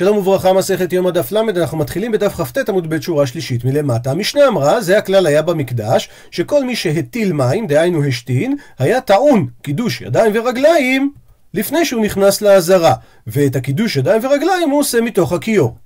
שלום וברכה, מסכת יום הדף ל', אנחנו מתחילים בדף כ"ט עמוד ב' שורה שלישית מלמטה. המשנה אמרה, זה הכלל היה במקדש, שכל מי שהטיל מים, דהיינו השתין, היה טעון קידוש ידיים ורגליים לפני שהוא נכנס לעזרה, ואת הקידוש ידיים ורגליים הוא עושה מתוך הכיור.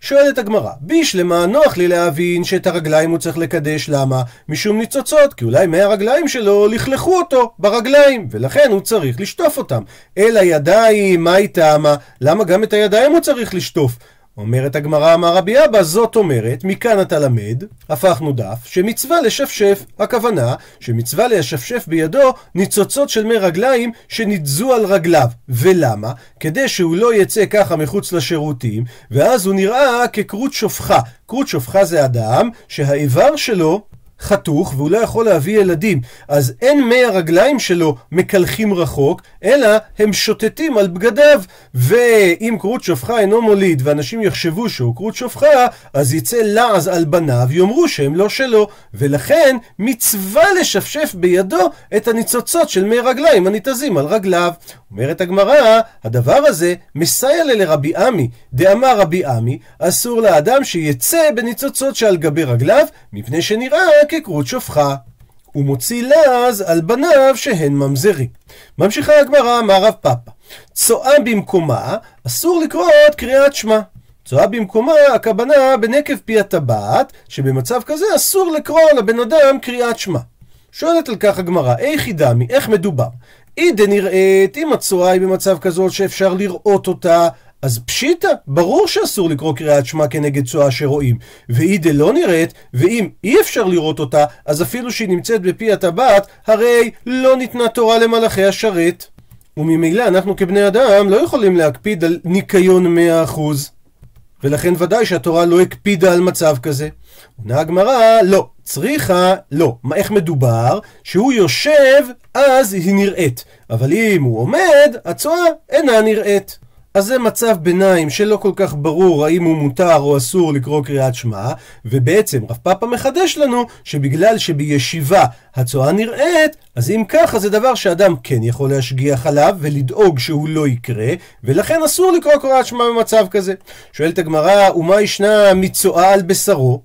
שואלת הגמרא, בישלמה נוח לי להבין שאת הרגליים הוא צריך לקדש, למה? משום ניצוצות, כי אולי מהרגליים שלו לכלכו אותו ברגליים, ולכן הוא צריך לשטוף אותם. אל הידיים, מה איתמה? למה גם את הידיים הוא צריך לשטוף? אומרת הגמרא, אמר רבי אבא, זאת אומרת, מכאן אתה למד, הפכנו דף, שמצווה לשפשף, הכוונה שמצווה לשפשף בידו ניצוצות של מי רגליים שניתזו על רגליו. ולמה? כדי שהוא לא יצא ככה מחוץ לשירותים, ואז הוא נראה ככרות שופחה. כרות שופחה זה אדם שהאיבר שלו חתוך והוא לא יכול להביא ילדים, אז אין מי הרגליים שלו מקלחים רחוק, אלא הם שוטטים על בגדיו. ואם כרות שופחה אינו מוליד ואנשים יחשבו שהוא כרות שופחה, אז יצא לעז על בניו, יאמרו שהם לא שלו. ולכן מצווה לשפשף בידו את הניצוצות של מי רגליים הניתזים על רגליו. אומרת הגמרא, הדבר הזה מסייע לרבי עמי, דאמר רבי עמי, אסור לאדם שיצא בניצוצות שעל גבי רגליו, מפני שנראה ככרות שופחה. הוא מוציא לעז על בניו שהן ממזרי. ממשיכה הגמרא, אמר רב פאפא, צואה במקומה, אסור לקרות קריאת שמע. צואה במקומה, הכוונה בנקב פי הטבעת, שבמצב כזה אסור לקרוא לבן אדם קריאת שמע. שואלת על כך הגמרא, איך היא דמי, איך מדובר? היא דנראית, אם הצואה היא במצב כזאת שאפשר לראות אותה, אז פשיטא, ברור שאסור לקרוא קריאת שמע כנגד צואה שרואים. והיא דלא נראית, ואם אי אפשר לראות אותה, אז אפילו שהיא נמצאת בפי הטבעת, הרי לא ניתנה תורה למלאכי השרת. וממילא אנחנו כבני אדם לא יכולים להקפיד על ניקיון מאה אחוז. ולכן ודאי שהתורה לא הקפידה על מצב כזה. עונה הגמרא, לא, צריכה, לא. מה, איך מדובר? שהוא יושב, אז היא נראית. אבל אם הוא עומד, הצואה אינה נראית. אז זה מצב ביניים שלא כל כך ברור האם הוא מותר או אסור לקרוא קריאת שמע, ובעצם רב פאפה מחדש לנו שבגלל שבישיבה הצואה נראית, אז אם ככה זה דבר שאדם כן יכול להשגיח עליו ולדאוג שהוא לא יקרה, ולכן אסור לקרוא קריאת שמע במצב כזה. שואלת הגמרא, ומה ישנה מצואה על בשרו?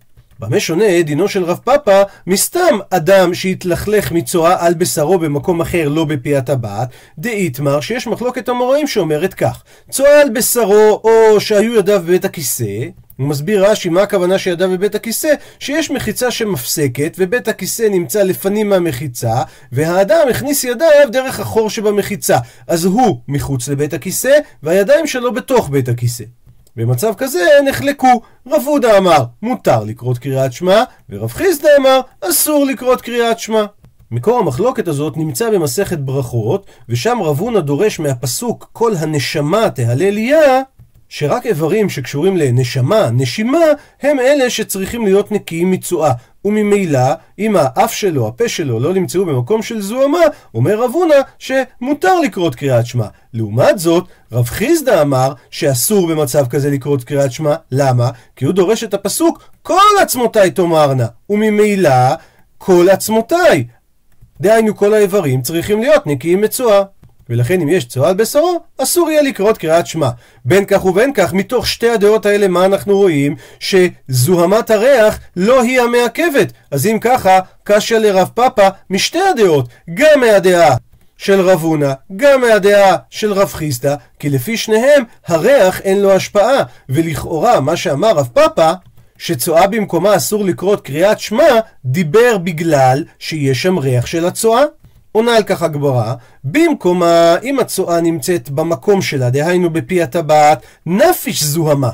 במה שונה דינו של רב פאפה מסתם אדם שהתלכלך מצואה על בשרו במקום אחר לא בפי הטבעת, דאיתמר שיש מחלוקת המוראים שאומרת כך צואה על בשרו או שהיו ידיו בבית הכיסא הוא מסביר רש"י מה הכוונה שידיו בבית הכיסא, שיש מחיצה שמפסקת ובית הכיסא נמצא לפנים מהמחיצה והאדם הכניס ידיו דרך החור שבמחיצה אז הוא מחוץ לבית הכיסא והידיים שלו בתוך בית הכיסא במצב כזה נחלקו. רב הודה אמר, מותר לקרות קריאת שמע, ורב חיסדא אמר, אסור לקרות קריאת שמע. מקור המחלוקת הזאת נמצא במסכת ברכות, ושם רב הונא דורש מהפסוק כל הנשמה תהלליה, שרק איברים שקשורים לנשמה, נשימה, הם אלה שצריכים להיות נקיים מצואה. וממילא, אם האף שלו, הפה שלו, לא נמצאו במקום של זוהמה, אומר רב הונא שמותר לקרות קריאת שמע. לעומת זאת, רב חיסדא אמר שאסור במצב כזה לקרות קריאת שמע. למה? כי הוא דורש את הפסוק כל עצמותיי תאמרנה. וממילא, כל עצמותיי. דהיינו כל האיברים צריכים להיות נקיים מצואה. ולכן אם יש צואה על בשרו, אסור יהיה לקרות קריאת שמע. בין כך ובין כך, מתוך שתי הדעות האלה, מה אנחנו רואים? שזוהמת הריח לא היא המעכבת. אז אם ככה, קשה לרב פאפה משתי הדעות, גם מהדעה של רב הונא, גם מהדעה של רב חיסדא, כי לפי שניהם, הריח אין לו השפעה. ולכאורה, מה שאמר רב פאפה, שצואה במקומה אסור לקרות קריאת שמע, דיבר בגלל שיש שם ריח של הצואה. עונה על כך הגברה, במקומה, אם הצואה נמצאת במקום שלה, דהיינו בפי הטבעת, נפיש זוהמה.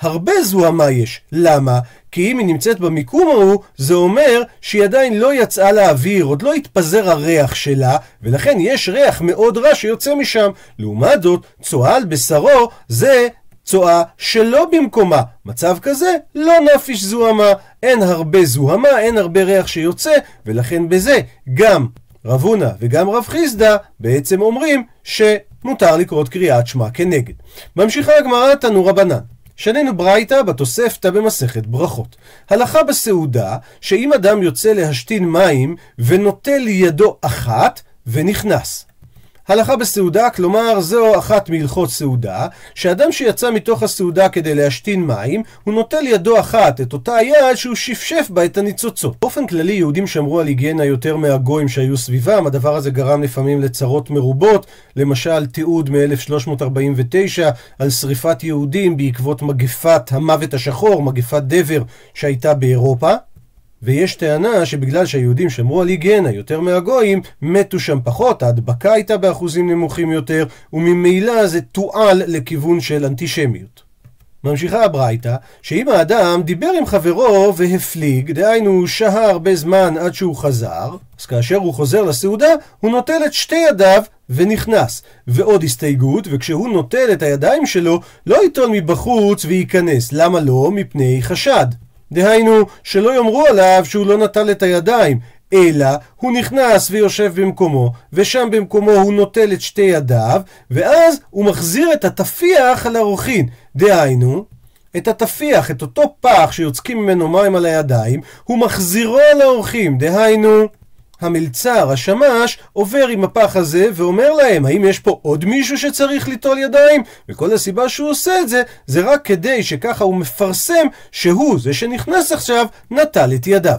הרבה זוהמה יש. למה? כי אם היא נמצאת במיקום ההוא, זה אומר שהיא עדיין לא יצאה לאוויר, עוד לא התפזר הריח שלה, ולכן יש ריח מאוד רע שיוצא משם. לעומת זאת, צואה על בשרו זה צואה שלא במקומה. מצב כזה, לא נפיש זוהמה. אין הרבה זוהמה, אין הרבה ריח שיוצא, ולכן בזה גם רב הונא וגם רב חיסדא בעצם אומרים שמותר לקרות קריאת שמע כנגד. ממשיכה הגמרא תנו רבנן. שנינו ברייתא בתוספתא במסכת ברכות. הלכה בסעודה, שאם אדם יוצא להשתין מים ונוטל ידו אחת ונכנס. הלכה בסעודה, כלומר זו אחת מהלכות סעודה, שאדם שיצא מתוך הסעודה כדי להשתין מים, הוא נוטל ידו אחת את אותה היד שהוא שפשף בה את הניצוצות. באופן כללי יהודים שמרו על היגיינה יותר מהגויים שהיו סביבם, הדבר הזה גרם לפעמים לצרות מרובות, למשל תיעוד מ-1349 על שריפת יהודים בעקבות מגפת המוות השחור, מגפת דבר שהייתה באירופה. ויש טענה שבגלל שהיהודים שמרו על היגיינה יותר מהגויים, מתו שם פחות, ההדבקה הייתה באחוזים נמוכים יותר, וממילא זה תועל לכיוון של אנטישמיות. ממשיכה הברייתא, שאם האדם דיבר עם חברו והפליג, דהיינו שהה הרבה זמן עד שהוא חזר, אז כאשר הוא חוזר לסעודה, הוא נוטל את שתי ידיו ונכנס. ועוד הסתייגות, וכשהוא נוטל את הידיים שלו, לא ייטול מבחוץ וייכנס. למה לא? מפני חשד. דהיינו, שלא יאמרו עליו שהוא לא נטל את הידיים, אלא הוא נכנס ויושב במקומו, ושם במקומו הוא נוטל את שתי ידיו, ואז הוא מחזיר את התפיח על הרוכין. דהיינו, את התפיח, את אותו פח שיוצקים ממנו מים על הידיים, הוא מחזירו על האורחים. דהיינו, המלצר, השמש, עובר עם הפח הזה ואומר להם, האם יש פה עוד מישהו שצריך ליטול ידיים? וכל הסיבה שהוא עושה את זה, זה רק כדי שככה הוא מפרסם שהוא, זה שנכנס עכשיו, נטל את ידיו.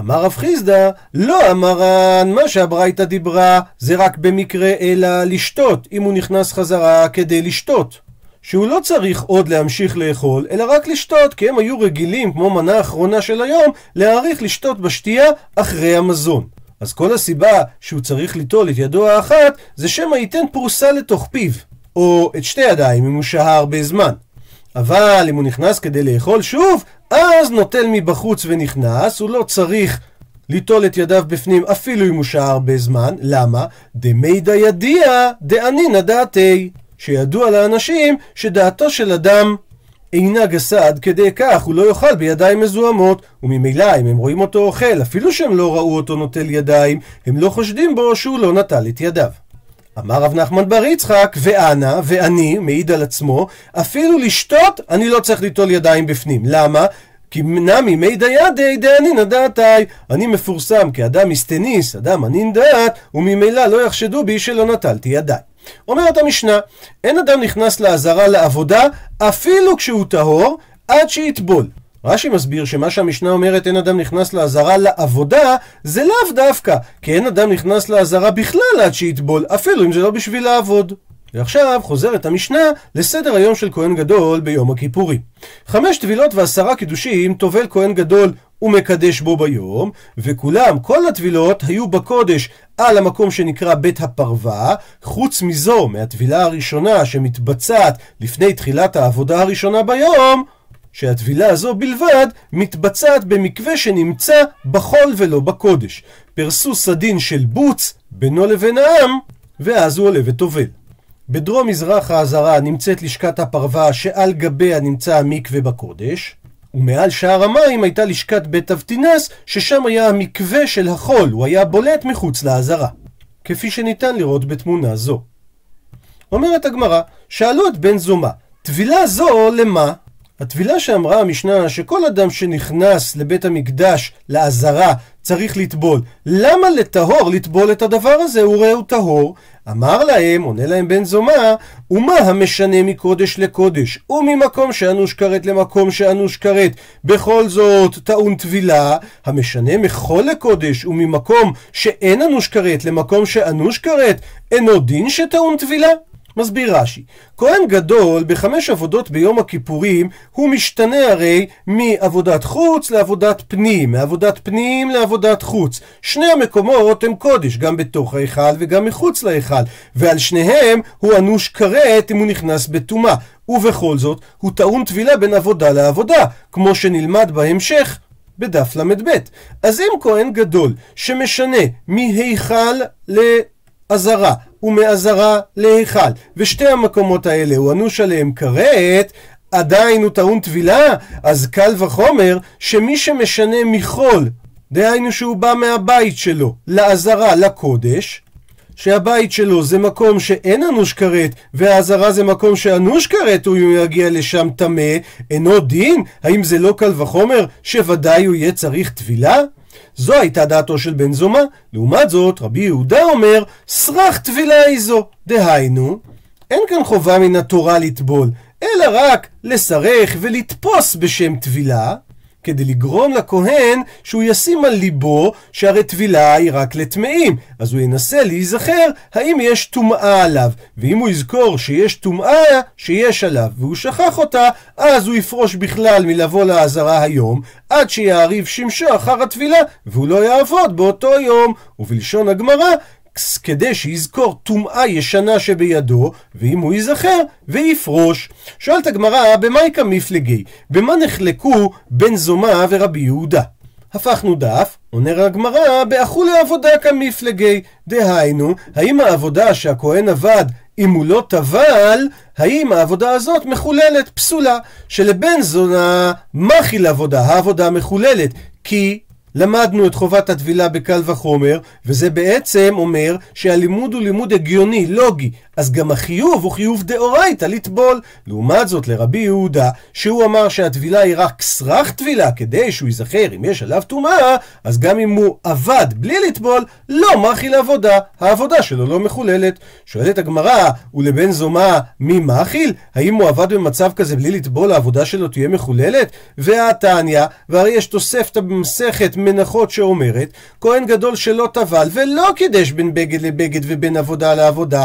אמר רב חיסדא, לא אמרן, מה שהברייתא דיברה זה רק במקרה אלא לשתות, אם הוא נכנס חזרה כדי לשתות. שהוא לא צריך עוד להמשיך לאכול, אלא רק לשתות, כי הם היו רגילים, כמו מנה אחרונה של היום, להאריך לשתות בשתייה אחרי המזון. אז כל הסיבה שהוא צריך ליטול את ידו האחת, זה שמא ייתן פרוסה לתוך פיו, או את שתי ידיים אם הוא שהה הרבה זמן. אבל אם הוא נכנס כדי לאכול שוב, אז נוטל מבחוץ ונכנס, הוא לא צריך ליטול את ידיו בפנים אפילו אם הוא שהה הרבה זמן. למה? דמידא ידיע דאנינא דעתי. שידוע לאנשים שדעתו של אדם אינה גסה עד כדי כך, הוא לא יאכל בידיים מזוהמות, וממילא אם הם רואים אותו אוכל, אפילו שהם לא ראו אותו נוטל ידיים, הם לא חושדים בו שהוא לא נטל את ידיו. אמר רב נחמן בר יצחק, ואנה, ואני, מעיד על עצמו, אפילו לשתות, אני לא צריך ליטול ידיים בפנים. למה? כי נמי מי דיידי דאנינא דעתי. אני מפורסם כאדם מסטניס, אדם ענין דעת, וממילא לא יחשדו בי שלא נטלתי ידיים. אומרת המשנה, אין אדם נכנס לעזרה לעבודה אפילו כשהוא טהור עד שיטבול. רש"י מסביר שמה שהמשנה אומרת אין אדם נכנס לעזרה לעבודה זה לאו דווקא כי אין אדם נכנס לעזרה בכלל עד שיטבול אפילו אם זה לא בשביל לעבוד. ועכשיו חוזרת המשנה לסדר היום של כהן גדול ביום הכיפורים. חמש טבילות ועשרה קידושים טובל כהן גדול ומקדש בו ביום, וכולם, כל הטבילות היו בקודש על המקום שנקרא בית הפרווה, חוץ מזו, מהטבילה הראשונה שמתבצעת לפני תחילת העבודה הראשונה ביום, שהטבילה הזו בלבד מתבצעת במקווה שנמצא בחול ולא בקודש. פרסו סדין של בוץ בינו לבין העם, ואז הוא עולה וטובל. בדרום מזרח העזרה נמצאת לשכת הפרווה שעל גביה נמצא המקווה בקודש, ומעל שער המים הייתה לשכת בית אבטינס, ששם היה המקווה של החול, הוא היה בולט מחוץ לעזרה. כפי שניתן לראות בתמונה זו. אומרת הגמרא, שאלו את בן זומה, טבילה זו למה? הטבילה שאמרה המשנה שכל אדם שנכנס לבית המקדש לעזרה צריך לטבול. למה לטהור לטבול את הדבר הזה? הוא רואה הוא טהור. אמר להם, עונה להם בן זומא, ומה המשנה מקודש לקודש? וממקום שאנוש כרת למקום שאנוש כרת. בכל זאת טעון טבילה, המשנה מחול לקודש, וממקום שאין אנוש כרת למקום שאנוש כרת, אינו דין שטעון טבילה? מסביר רש"י, כהן גדול בחמש עבודות ביום הכיפורים הוא משתנה הרי מעבודת חוץ לעבודת פנים, מעבודת פנים לעבודת חוץ. שני המקומות הם קודש, גם בתוך ההיכל וגם מחוץ להיכל, ועל שניהם הוא אנוש כרת אם הוא נכנס בטומאה. ובכל זאת, הוא טעון טבילה בין עבודה לעבודה, כמו שנלמד בהמשך בדף ל"ב. אז אם כהן גדול שמשנה מהיכל לעזרה ומעזרה להיכל, ושתי המקומות האלה הוא אנוש עליהם כרת, עדיין הוא טעון טבילה, אז קל וחומר שמי שמשנה מחול, דהיינו שהוא בא מהבית שלו לעזרה לקודש, שהבית שלו זה מקום שאין אנוש כרת, והעזרה זה מקום שאנוש כרת, הוא יגיע לשם טמא, אינו דין? האם זה לא קל וחומר שוודאי הוא יהיה צריך טבילה? זו הייתה דעתו של בן זומא. לעומת זאת, רבי יהודה אומר, סרח טבילה היא זו. דהיינו, אין כאן חובה מן התורה לטבול, אלא רק לסרך ולתפוס בשם טבילה, כדי לגרום לכהן שהוא ישים על ליבו שהרי טבילה היא רק לטמאים, אז הוא ינסה להיזכר האם יש טומאה עליו, ואם הוא יזכור שיש טומאה שיש עליו, והוא שכח אותה, אז הוא יפרוש בכלל מלבוא לעזרה היום, עד שיעריב שמשו אחר הטבילה, והוא לא יעבוד באותו יום. ובלשון הגמרא, כדי שיזכור טומאה ישנה שבידו, ואם הוא ייזכר, ויפרוש. שואלת הגמרא, במה יקא מפלגי? במה נחלקו בן זומא ורבי יהודה? הפכנו דף, עונה הגמרא, באכולי עבודה כמפלגי. דהיינו, האם העבודה שהכהן עבד אם הוא לא טבל, האם העבודה הזאת מחוללת, פסולה, שלבן זונה מכיל עבודה, העבודה מחוללת, כי למדנו את חובת הטבילה בקל וחומר, וזה בעצם אומר שהלימוד הוא לימוד הגיוני, לוגי, אז גם החיוב הוא חיוב דאורייתא לטבול. לעומת זאת לרבי יהודה, שהוא אמר שהטבילה היא רק סרח טבילה, כדי שהוא ייזכר אם יש עליו טומאה, אז גם אם הוא עבד בלי לטבול, לא מכיל עבודה, העבודה שלו לא מחוללת. שואלת הגמרא, ולבן זומא מי מכיל? האם הוא עבד במצב כזה בלי לטבול, העבודה שלו תהיה מחוללת? והתניא, והרי יש תוספתא במסכת מנחות שאומרת, כהן גדול שלא טבל ולא קידש בין בגד לבגד ובין עבודה לעבודה,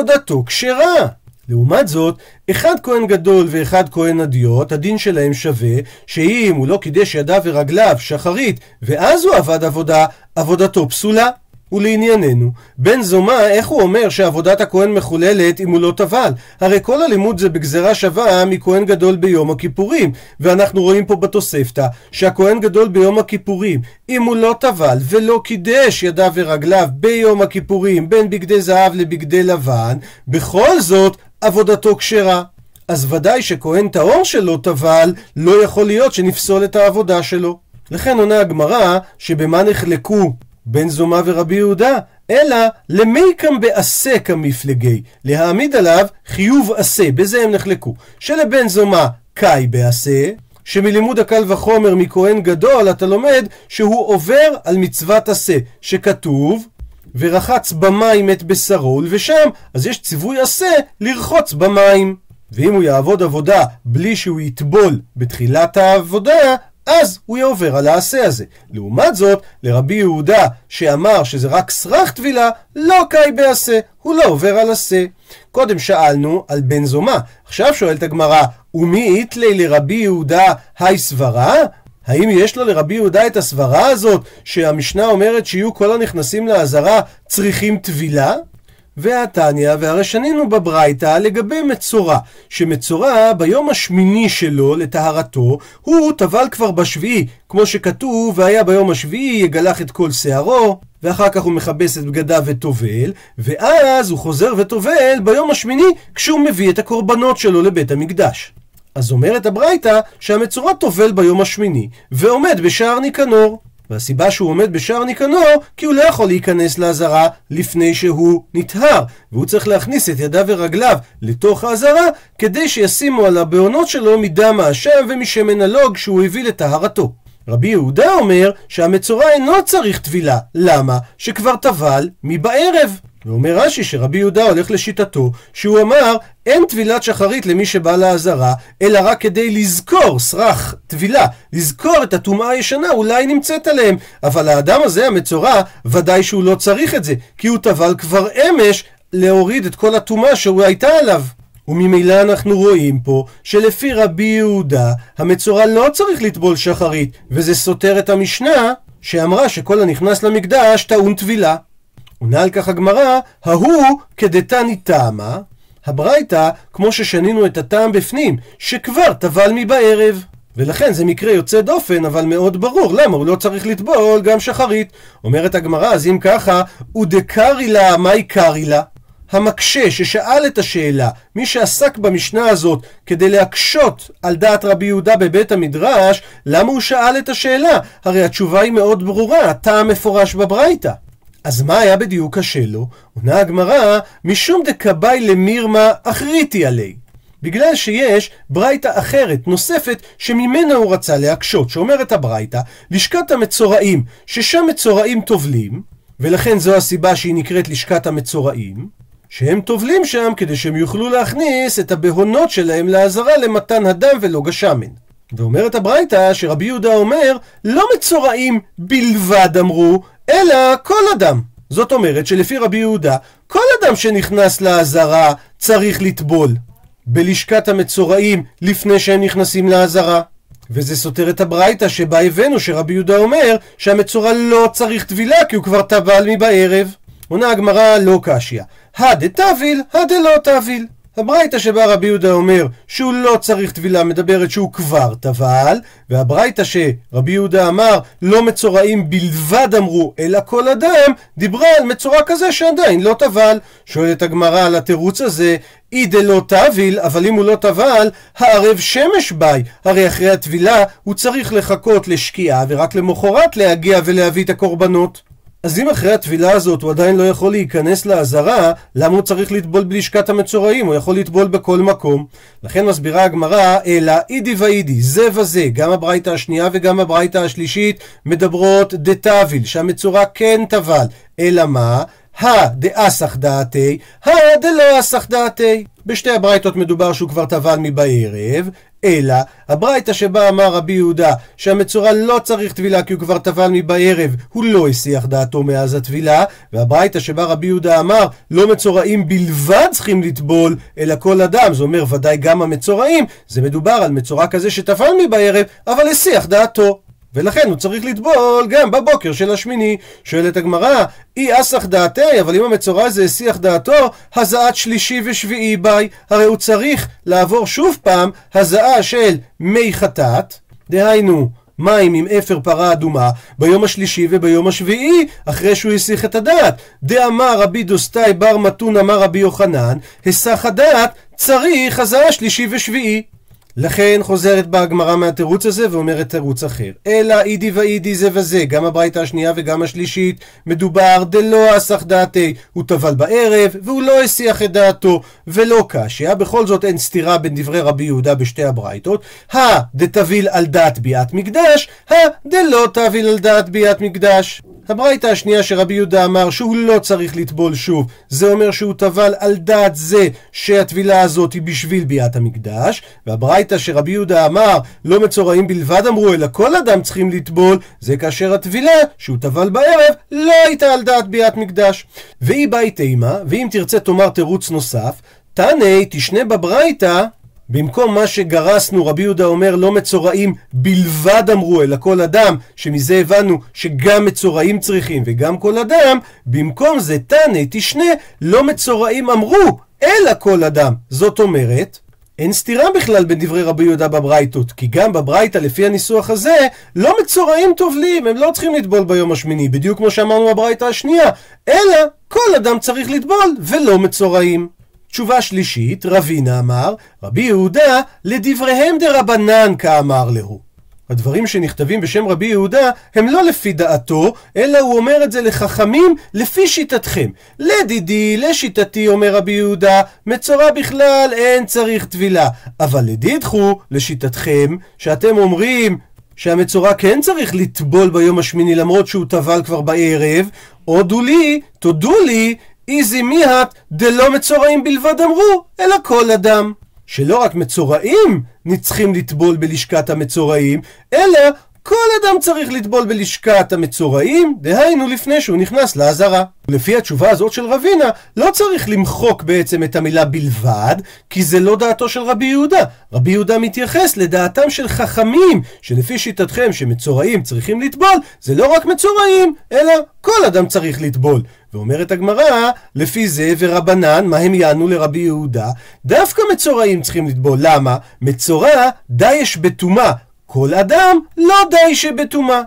עבודתו כשרה. לעומת זאת, אחד כהן גדול ואחד כהן אדיוט, הדין שלהם שווה, שאם הוא לא קידש ידיו ורגליו שחרית, ואז הוא עבד עבודה, עבודתו פסולה. ולענייננו, בן זומא, איך הוא אומר שעבודת הכהן מחוללת אם הוא לא טבל? הרי כל הלימוד זה בגזרה שווה מכהן גדול ביום הכיפורים, ואנחנו רואים פה בתוספתא שהכהן גדול ביום הכיפורים, אם הוא לא טבל ולא קידש ידיו ורגליו ביום הכיפורים בין בגדי זהב לבגדי לבן, בכל זאת עבודתו כשרה. אז ודאי שכהן טהור שלא טבל, לא יכול להיות שנפסול את העבודה שלו. לכן עונה הגמרא שבמה נחלקו בן זומא ורבי יהודה, אלא למיקם בעשה כמפלגי, להעמיד עליו חיוב עשה, בזה הם נחלקו. שלבן זומא קאי בעשה, שמלימוד הקל וחומר מכהן גדול אתה לומד שהוא עובר על מצוות עשה, שכתוב ורחץ במים את בשרו ושם, אז יש ציווי עשה לרחוץ במים. ואם הוא יעבוד עבודה בלי שהוא יטבול בתחילת העבודה, אז הוא יעובר על העשה הזה. לעומת זאת, לרבי יהודה, שאמר שזה רק סרח טבילה, לא קאי בעשה, הוא לא עובר על עשה. קודם שאלנו על בן זומא, עכשיו שואלת הגמרא, ומי איתלי לרבי יהודה היי סברה? האם יש לו לרבי יהודה את הסברה הזאת, שהמשנה אומרת שיהיו כל הנכנסים לעזרה צריכים טבילה? והתניא, והרי שנינו בברייתא לגבי מצורע, שמצורע ביום השמיני שלו לטהרתו, הוא טבל כבר בשביעי, כמו שכתוב, והיה ביום השביעי יגלח את כל שערו, ואחר כך הוא מכבס את בגדיו וטובל, ואז הוא חוזר וטובל ביום השמיני כשהוא מביא את הקורבנות שלו לבית המקדש. אז אומרת הברייתא שהמצורע טובל ביום השמיני, ועומד בשער ניקנור. והסיבה שהוא עומד בשער ניקנור, כי הוא לא יכול להיכנס לעזרה לפני שהוא נטהר, והוא צריך להכניס את ידיו ורגליו לתוך העזרה, כדי שישימו על הבעונות שלו מדם האשם ומשמן הלוג שהוא הביא לטהרתו. רבי יהודה אומר שהמצורע אינו צריך טבילה, למה? שכבר טבל מבערב. ואומר רש"י שרבי יהודה הולך לשיטתו, שהוא אמר אין טבילת שחרית למי שבא לעזרה, אלא רק כדי לזכור, סרח, טבילה, לזכור את הטומאה הישנה, אולי נמצאת עליהם. אבל האדם הזה, המצורע, ודאי שהוא לא צריך את זה, כי הוא טבל כבר אמש להוריד את כל הטומאה שהוא הייתה עליו. וממילא אנחנו רואים פה שלפי רבי יהודה, המצורע לא צריך לטבול שחרית, וזה סותר את המשנה שאמרה שכל הנכנס למקדש טעון טבילה. עונה על כך הגמרא, ההוא כדתני טעמה, הברייתא, כמו ששנינו את הטעם בפנים, שכבר טבל מבערב. ולכן זה מקרה יוצא דופן, אבל מאוד ברור. למה? הוא לא צריך לטבול גם שחרית. אומרת הגמרא, אז אם ככה, ודקרי לה, מהי קרי לה? המקשה ששאל את השאלה, מי שעסק במשנה הזאת כדי להקשות על דעת רבי יהודה בבית המדרש, למה הוא שאל את השאלה? הרי התשובה היא מאוד ברורה, הטעם מפורש בברייתא. אז מה היה בדיוק קשה לו? עונה הגמרא, משום דקבאי למירמה אחריתי עלי. בגלל שיש ברייתא אחרת, נוספת, שממנה הוא רצה להקשות, שאומרת הברייתא, לשכת המצורעים, ששם מצורעים טובלים, ולכן זו הסיבה שהיא נקראת לשכת המצורעים, שהם טובלים שם כדי שהם יוכלו להכניס את הבהונות שלהם לעזרה למתן הדם ולא גשמן. ואומרת הברייתא שרבי יהודה אומר, לא מצורעים בלבד אמרו, אלא כל אדם. זאת אומרת שלפי רבי יהודה, כל אדם שנכנס לעזרה צריך לטבול בלשכת המצורעים לפני שהם נכנסים לעזרה. וזה סותר את הברייתא שבה הבאנו שרבי יהודה אומר שהמצורע לא צריך טבילה כי הוא כבר טבל מבערב. עונה הגמרא לא קשיא. הדתביל, הדלא תביל. הברייתא שבה רבי יהודה אומר שהוא לא צריך טבילה מדברת שהוא כבר טבל, והברייתא שרבי יהודה אמר לא מצורעים בלבד אמרו אלא כל אדם, דיברה על מצורע כזה שעדיין לא טבל. שואלת הגמרא על התירוץ הזה, אי דלא טביל, אבל אם הוא לא טבל, הערב שמש ביי. הרי אחרי הטבילה הוא צריך לחכות לשקיעה ורק למחרת להגיע ולהביא את הקורבנות. אז אם אחרי הטבילה הזאת הוא עדיין לא יכול להיכנס לעזרה, למה הוא צריך לטבול בלשכת המצורעים? הוא יכול לטבול בכל מקום. לכן מסבירה הגמרא, אלא אידי ואידי, זה וזה, גם הברייתא השנייה וגם הברייתא השלישית מדברות דתביל, שהמצורע כן טבל. אלא מה? הא דאסך דעתי, הא דלא אסך דעתי. בשתי הברייתות מדובר שהוא כבר טבל מבערב, אלא הברייתא שבה אמר רבי יהודה שהמצורע לא צריך טבילה כי הוא כבר טבל מבערב, הוא לא הסיח דעתו מאז הטבילה, והברייתא שבה רבי יהודה אמר לא מצורעים בלבד צריכים לטבול, אלא כל אדם, זה אומר ודאי גם המצורעים, זה מדובר על מצורע כזה שטבל מבערב, אבל הסיח דעתו. ולכן הוא צריך לטבול גם בבוקר של השמיני. שואלת הגמרא, אי אסח דעתי, אבל אם המצורע הזה הסיח דעתו, הזעת שלישי ושביעי ביי. הרי הוא צריך לעבור שוב פעם הזעה של מי חטאת, דהיינו מים עם אפר פרה אדומה ביום השלישי וביום השביעי, אחרי שהוא הסיח את הדעת. דאמר רבי דוסטאי בר מתון אמר רבי יוחנן, הסח הדעת צריך הזעה שלישי ושביעי. לכן חוזרת בה הגמרא מהתירוץ הזה ואומרת תירוץ אחר. אלא אידי ואידי זה וזה, גם הברייתא השנייה וגם השלישית, מדובר דלא אסח דעתי, הוא טבל בערב והוא לא הסיח את דעתו, ולא קשיא, בכל זאת אין סתירה בין דברי רבי יהודה בשתי הברייתות, הא דתביל על דעת ביאת מקדש, הא דלא תביל על דעת ביאת מקדש. הברייתא השנייה שרבי יהודה אמר שהוא לא צריך לטבול שוב, זה אומר שהוא טבל על דעת זה שהטבילה הזאת היא בשביל ביאת המקדש, והברייתא שרבי יהודה אמר לא מצורעים בלבד אמרו אלא כל אדם צריכים לטבול, זה כאשר הטבילה שהוא טבל בערב לא הייתה על דעת ביאת מקדש. והיא באי תימה, ואם תרצה תאמר תירוץ נוסף, תנא תשנה בברייתא במקום מה שגרסנו, רבי יהודה אומר לא מצורעים בלבד אמרו, אלא כל אדם, שמזה הבנו שגם מצורעים צריכים וגם כל אדם, במקום זה תנא תשנה, לא מצורעים אמרו, אלא כל אדם. זאת אומרת, אין סתירה בכלל בין דברי רבי יהודה בברייתות, כי גם בברייתא לפי הניסוח הזה, לא מצורעים טובלים, הם לא צריכים לטבול ביום השמיני, בדיוק כמו שאמרנו בברייתא השנייה, אלא כל אדם צריך לטבול ולא מצורעים. תשובה שלישית, רבינה אמר, רבי יהודה, לדבריהם דרבנן כאמר להו. הדברים שנכתבים בשם רבי יהודה הם לא לפי דעתו, אלא הוא אומר את זה לחכמים לפי שיטתכם. לדידי, לשיטתי, אומר רבי יהודה, מצורע בכלל אין צריך טבילה. אבל לדידכו, לשיטתכם, שאתם אומרים שהמצורע כן צריך לטבול ביום השמיני למרות שהוא טבל כבר בערב, הודו לי, תודו לי, איזי מיהת דלא מצורעים בלבד אמרו, אלא כל אדם. שלא רק מצורעים נצטרים לטבול בלשכת המצורעים, אלא כל אדם צריך לטבול בלשכת המצורעים, דהיינו לפני שהוא נכנס לעזרה. לפי התשובה הזאת של רבינה, לא צריך למחוק בעצם את המילה בלבד, כי זה לא דעתו של רבי יהודה. רבי יהודה מתייחס לדעתם של חכמים, שלפי שיטתכם שמצורעים צריכים לטבול, זה לא רק מצורעים, אלא כל אדם צריך לטבול. ואומרת הגמרא, לפי זה ורבנן, מה הם יענו לרבי יהודה? דווקא מצורעים צריכים לטבול. למה? מצורע די יש בטומאה. כל אדם לא די שבטומאה.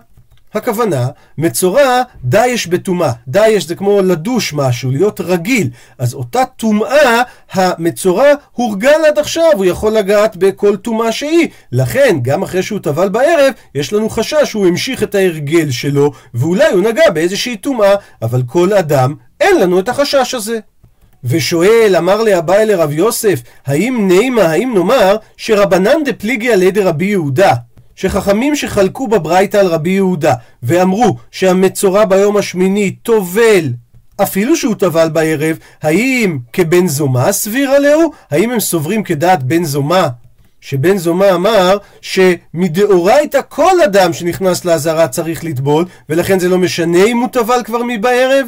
הכוונה, מצורע יש בטומאה. יש זה כמו לדוש משהו, להיות רגיל. אז אותה טומאה, המצורע הורגל עד עכשיו, הוא יכול לגעת בכל טומאה שהיא. לכן, גם אחרי שהוא טבל בערב, יש לנו חשש שהוא המשיך את ההרגל שלו, ואולי הוא נגע באיזושהי טומאה, אבל כל אדם, אין לנו את החשש הזה. ושואל, אמר לאביי לרב יוסף, האם נימה, האם נאמר, שרבנן דפליגי על ידי רבי יהודה, שחכמים שחלקו בברייתא על רבי יהודה, ואמרו שהמצורע ביום השמיני טובל אפילו שהוא טבל בערב, האם כבן זומה סביר עליהו? האם הם סוברים כדעת בן זומה? שבן זומה אמר שמדאורייתא כל אדם שנכנס לעזרה צריך לטבול, ולכן זה לא משנה אם הוא טבל כבר מבערב?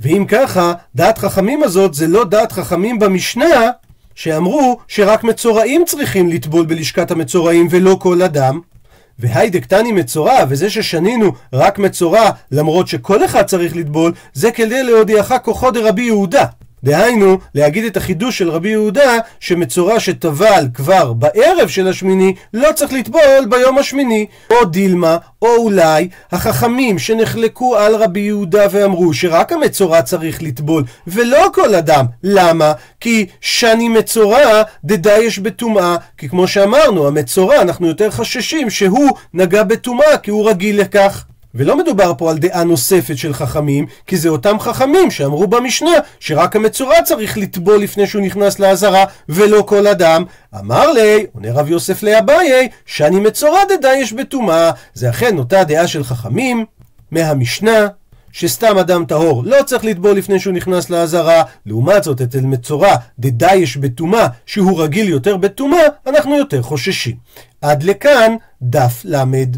ואם ככה, דעת חכמים הזאת זה לא דעת חכמים במשנה, שאמרו שרק מצורעים צריכים לטבול בלשכת המצורעים ולא כל אדם. והיידק תני מצורע, וזה ששנינו רק מצורע, למרות שכל אחד צריך לטבול, זה כדי להודיעך כוחו דרבי יהודה. דהיינו, להגיד את החידוש של רבי יהודה, שמצורע שטבל כבר בערב של השמיני, לא צריך לטבול ביום השמיני. או דילמה, או אולי, החכמים שנחלקו על רבי יהודה ואמרו שרק המצורע צריך לטבול, ולא כל אדם. למה? כי שני מצורע דדייש בטומאה. כי כמו שאמרנו, המצורע, אנחנו יותר חששים שהוא נגע בטומאה, כי הוא רגיל לכך. ולא מדובר פה על דעה נוספת של חכמים, כי זה אותם חכמים שאמרו במשנה שרק המצורע צריך לטבול לפני שהוא נכנס לעזרה, ולא כל אדם. אמר לי, עונה רב יוסף לאביי, שאני מצורע דדייש בטומאה. זה אכן אותה דעה של חכמים מהמשנה. שסתם אדם טהור לא צריך לטבול לפני שהוא נכנס לעזרה, לעומת זאת אצל מצורע דדייש בטומאה, שהוא רגיל יותר בטומאה, אנחנו יותר חוששים. עד לכאן דף למד.